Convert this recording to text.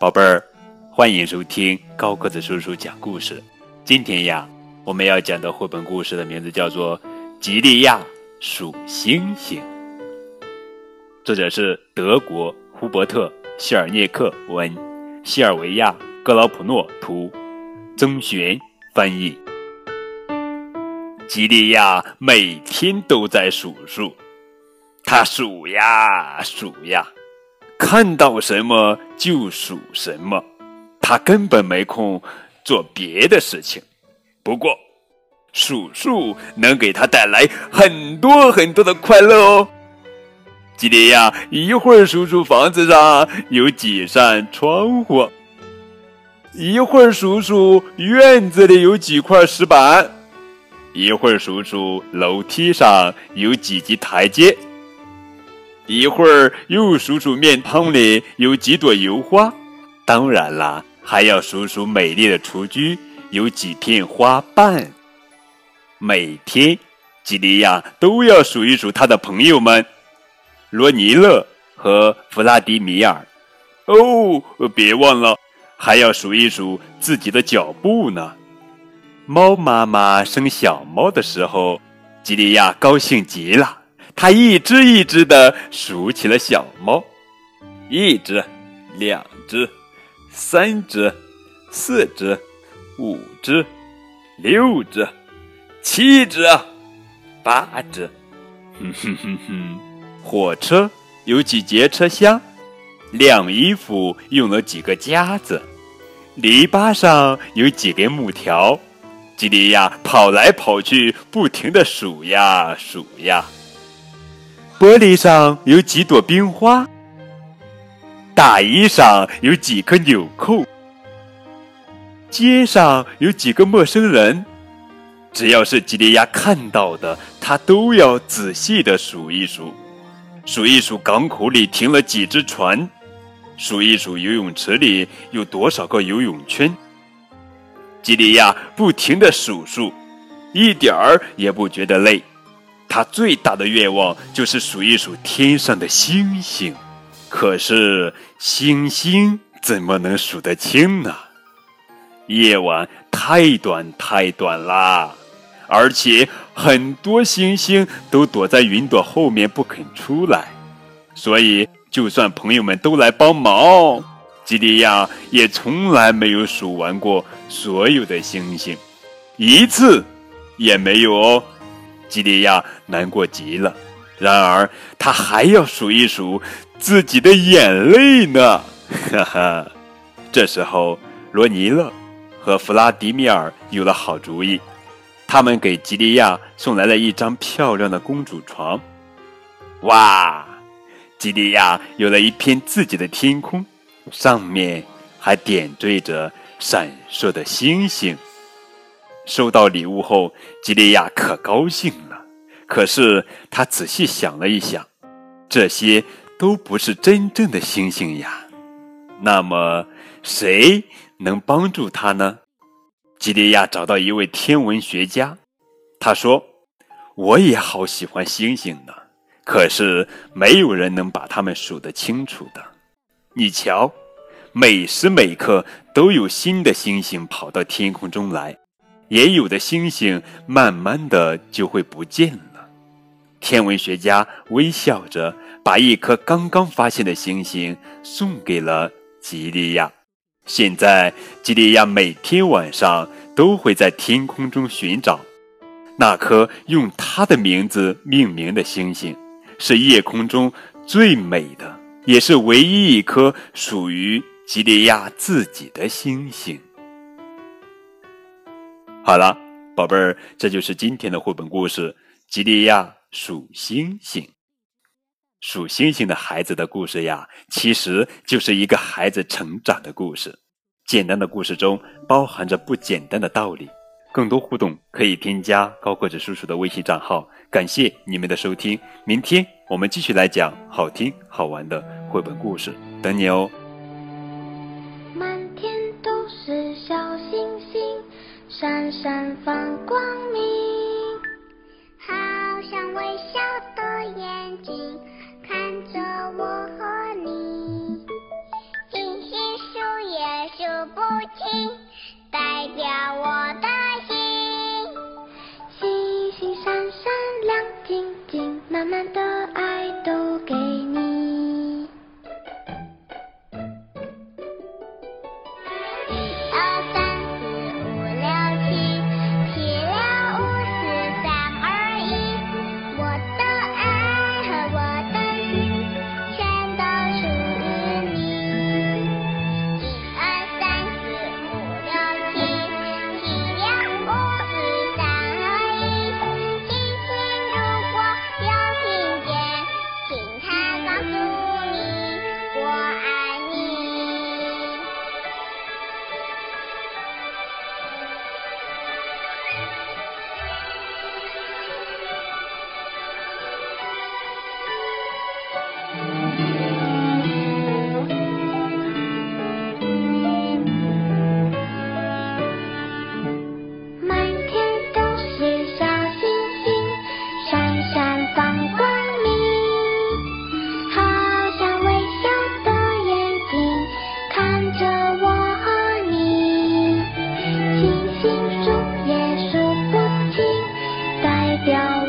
宝贝儿，欢迎收听高个子叔叔讲故事。今天呀，我们要讲的绘本故事的名字叫做《吉利亚数星星》，作者是德国胡伯特·希尔涅克文，西尔维亚·格劳普诺图，曾璇翻译。吉利亚每天都在数数，他数呀数呀，看到什么就数什么，他根本没空做别的事情。不过，数数能给他带来很多很多的快乐哦。吉利亚一会儿数数房子上有几扇窗户，一会儿数数院子里有几块石板。一会儿数数楼梯上有几级台阶，一会儿又数数面汤里有几朵油花，当然啦，还要数数美丽的雏菊有几片花瓣。每天，吉利亚都要数一数他的朋友们，罗尼勒和弗拉迪米尔。哦，别忘了，还要数一数自己的脚步呢。猫妈妈生小猫的时候，吉利亚高兴极了。他一只一只的数起了小猫，一只，两只，三只，四只，五只，六只，七只，八只。哼哼哼哼，火车有几节车厢？晾衣服用了几个夹子？篱笆上有几根木条？吉利亚跑来跑去，不停的数呀数呀。玻璃上有几朵冰花，大衣上有几颗纽扣，街上有几个陌生人。只要是吉利亚看到的，他都要仔细的数一数。数一数港口里停了几只船，数一数游泳池里有多少个游泳圈。吉利亚不停的数数，一点儿也不觉得累。他最大的愿望就是数一数天上的星星。可是星星怎么能数得清呢？夜晚太短太短啦，而且很多星星都躲在云朵后面不肯出来，所以就算朋友们都来帮忙。吉利亚也从来没有数完过所有的星星，一次也没有哦。吉利亚难过极了。然而，他还要数一数自己的眼泪呢。哈哈，这时候，罗尼勒和弗拉迪米尔有了好主意，他们给吉利亚送来了一张漂亮的公主床。哇，吉利亚有了一片自己的天空。上面还点缀着闪烁的星星。收到礼物后，吉利亚可高兴了。可是他仔细想了一想，这些都不是真正的星星呀。那么，谁能帮助他呢？吉利亚找到一位天文学家，他说：“我也好喜欢星星呢，可是没有人能把它们数得清楚的。”你瞧，每时每刻都有新的星星跑到天空中来，也有的星星慢慢的就会不见了。天文学家微笑着把一颗刚刚发现的星星送给了吉利亚。现在，吉利亚每天晚上都会在天空中寻找那颗用他的名字命名的星星，是夜空中最美的。也是唯一一颗属于吉利亚自己的星星。好了，宝贝儿，这就是今天的绘本故事《吉利亚数星星》。数星星的孩子的故事呀，其实就是一个孩子成长的故事。简单的故事中包含着不简单的道理。更多互动可以添加高个子叔叔的微信账号。感谢你们的收听，明天我们继续来讲好听好玩的。绘本故事，等你哦。闪放光明好像微笑的眼睛看着我和你。星星数也数不清我